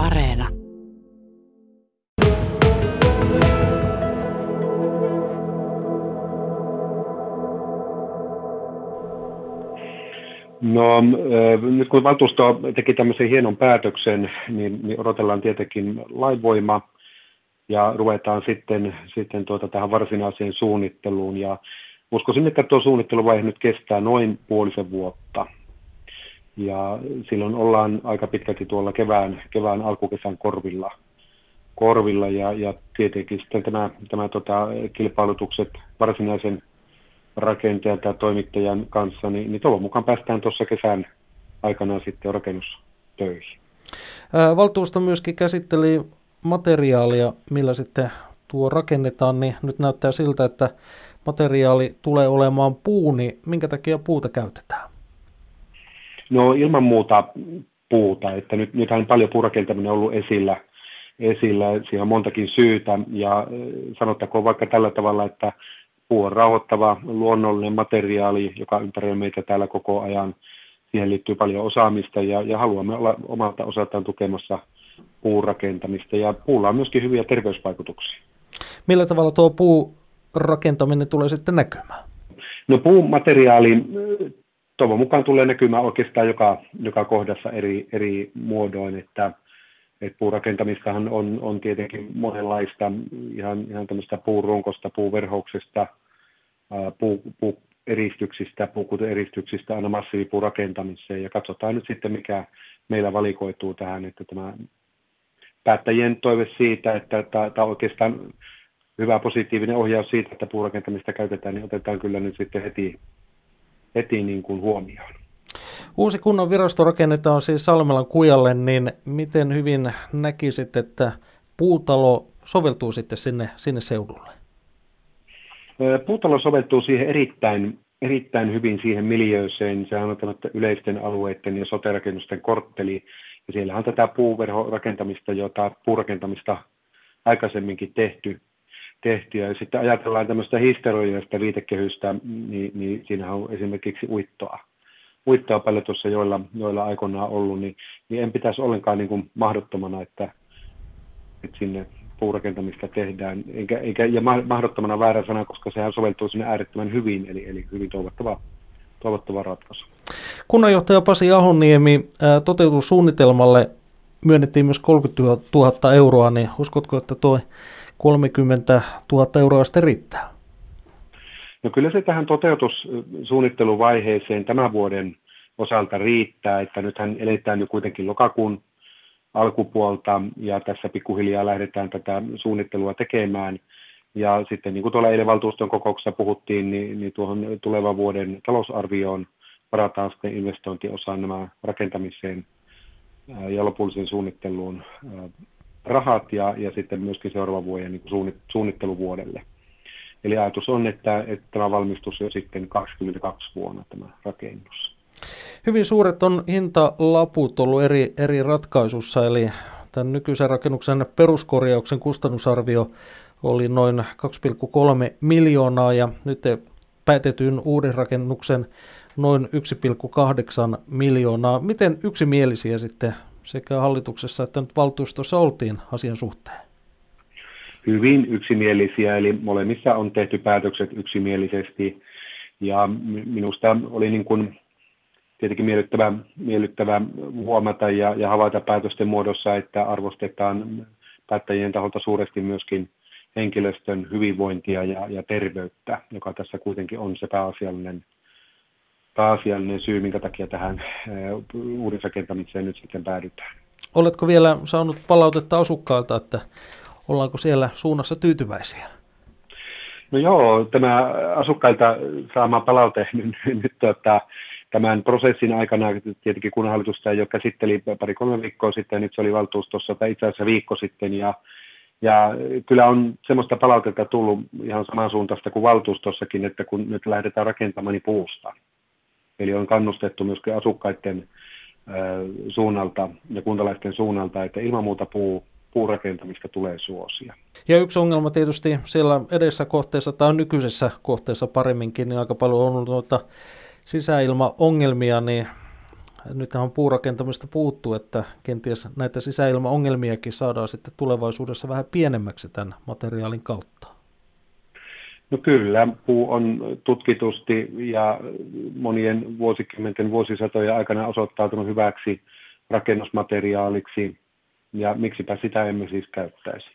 Areena. No äh, nyt kun valtuusto teki tämmöisen hienon päätöksen, niin, niin odotellaan tietenkin lainvoima ja ruvetaan sitten, sitten tuota tähän varsinaiseen suunnitteluun. Ja uskoisin, että tuo suunnitteluvaihe nyt kestää noin puolisen vuotta. Ja silloin ollaan aika pitkälti tuolla kevään, kevään alkukesän korvilla, korvilla ja, ja tietenkin sitten tämä, tämä tota, kilpailutukset varsinaisen rakentajan tai toimittajan kanssa, niin, niin toivon mukaan päästään tuossa kesän aikana sitten rakennustöihin. Valtuusto myöskin käsitteli materiaalia, millä sitten tuo rakennetaan, niin nyt näyttää siltä, että materiaali tulee olemaan puu, niin minkä takia puuta käytetään? No ilman muuta puuta, että nyt, nythän paljon puurakentaminen on ollut esillä, esillä, siinä on montakin syytä ja sanottakoon vaikka tällä tavalla, että puu on rauhoittava luonnollinen materiaali, joka ympäröi meitä täällä koko ajan. Siihen liittyy paljon osaamista ja, ja haluamme olla omalta osaltaan tukemassa puurakentamista ja puulla on myöskin hyviä terveysvaikutuksia. Millä tavalla tuo puurakentaminen tulee sitten näkymään? No puumateriaali toivon mukaan tulee näkymään oikeastaan joka, joka kohdassa eri, eri muodoin, että, että puurakentamistahan on, on tietenkin monenlaista, ihan, ihan tämmöistä puurunkosta, puuverhouksesta, puu, puueristyksistä, puukuteristyksistä aina massiivipuurakentamiseen. Ja katsotaan nyt sitten mikä meillä valikoituu tähän, että tämä päättäjien toive siitä, että tämä oikeastaan hyvä positiivinen ohjaus siitä, että puurakentamista käytetään, niin otetaan kyllä nyt sitten heti, heti niin kuin huomioon. Uusi kunnan virasto rakennetaan siis Salmelan kujalle, niin miten hyvin näkisit, että puutalo soveltuu sitten sinne, sinne seudulle? Puutalo soveltuu siihen erittäin, erittäin hyvin siihen miljööseen. Sehän on yleisten alueiden ja soterakennusten kortteli. Ja siellä on tätä puuverhorakentamista, jota puurakentamista aikaisemminkin tehty. Tehty. Ja sitten ajatellaan tämmöistä historiallista viitekehystä, niin, niin siinähän on esimerkiksi uittoa. Uittoa paljon tuossa joilla, joilla aikoinaan ollut, niin, niin en pitäisi ollenkaan niin kuin mahdottomana, että, että sinne puurakentamista tehdään, eikä, eikä, ja mahdottomana väärä sana, koska sehän soveltuu sinne äärettömän hyvin, eli, eli hyvin toivottava, toivottava ratkaisu. Kunnanjohtaja Pasi Ahoniemi, toteutussuunnitelmalle myönnettiin myös 30 000 euroa, niin uskotko, että tuo 30 000 euroa sitten riittää? No kyllä se tähän toteutussuunnitteluvaiheeseen tämän vuoden osalta riittää, että nythän eletään jo kuitenkin lokakuun alkupuolta ja tässä pikkuhiljaa lähdetään tätä suunnittelua tekemään. Ja sitten niin kuin tuolla eilen valtuuston kokouksessa puhuttiin, niin, niin tuohon tulevan vuoden talousarvioon varataan sitten investointiosaan nämä rakentamiseen ja lopulliseen suunnitteluun rahat ja, ja sitten myöskin seuraavan vuoden niin suunnitteluvuodelle. Eli ajatus on, että, että tämä valmistus jo sitten 22 vuonna tämä rakennus. Hyvin suuret on hintalaput ollut eri, eri ratkaisussa, eli tämän nykyisen rakennuksen peruskorjauksen kustannusarvio oli noin 2,3 miljoonaa ja nyt päätetyn uuden rakennuksen noin 1,8 miljoonaa. Miten yksimielisiä sitten sekä hallituksessa että nyt valtuustossa oltiin asian suhteen? Hyvin yksimielisiä, eli molemmissa on tehty päätökset yksimielisesti. Ja minusta oli niin kuin tietenkin miellyttävä, miellyttävä huomata ja, ja havaita päätösten muodossa, että arvostetaan päättäjien taholta suuresti myöskin henkilöstön hyvinvointia ja, ja terveyttä, joka tässä kuitenkin on se pääasiallinen, pääasiallinen syy, minkä takia tähän uudisrakentamiseen nyt sitten päädytään. Oletko vielä saanut palautetta asukkailta, että ollaanko siellä suunnassa tyytyväisiä? No joo, tämä asukkailta saama palaute nyt, nyt tuota, tämän prosessin aikana tietenkin kunnanhallitusta jo käsitteli pari-kolme viikkoa sitten, ja nyt se oli valtuustossa, tai itse asiassa viikko sitten, ja, ja kyllä on semmoista palautetta tullut ihan samansuuntaista kuin valtuustossakin, että kun nyt lähdetään rakentamaan niin puusta. Eli on kannustettu myöskin asukkaiden suunnalta ja kuntalaisten suunnalta, että ilman muuta puu, puurakentamista tulee suosia. Ja yksi ongelma tietysti siellä edessä kohteessa tai nykyisessä kohteessa paremminkin, niin aika paljon on noita sisäilmaongelmia, niin nyt on puurakentamista puuttuu, että kenties näitä sisäilmaongelmiakin saadaan sitten tulevaisuudessa vähän pienemmäksi tämän materiaalin kautta. No kyllä, puu on tutkitusti ja monien vuosikymmenten, vuosisatojen aikana osoittautunut hyväksi rakennusmateriaaliksi, ja miksipä sitä emme siis käyttäisi.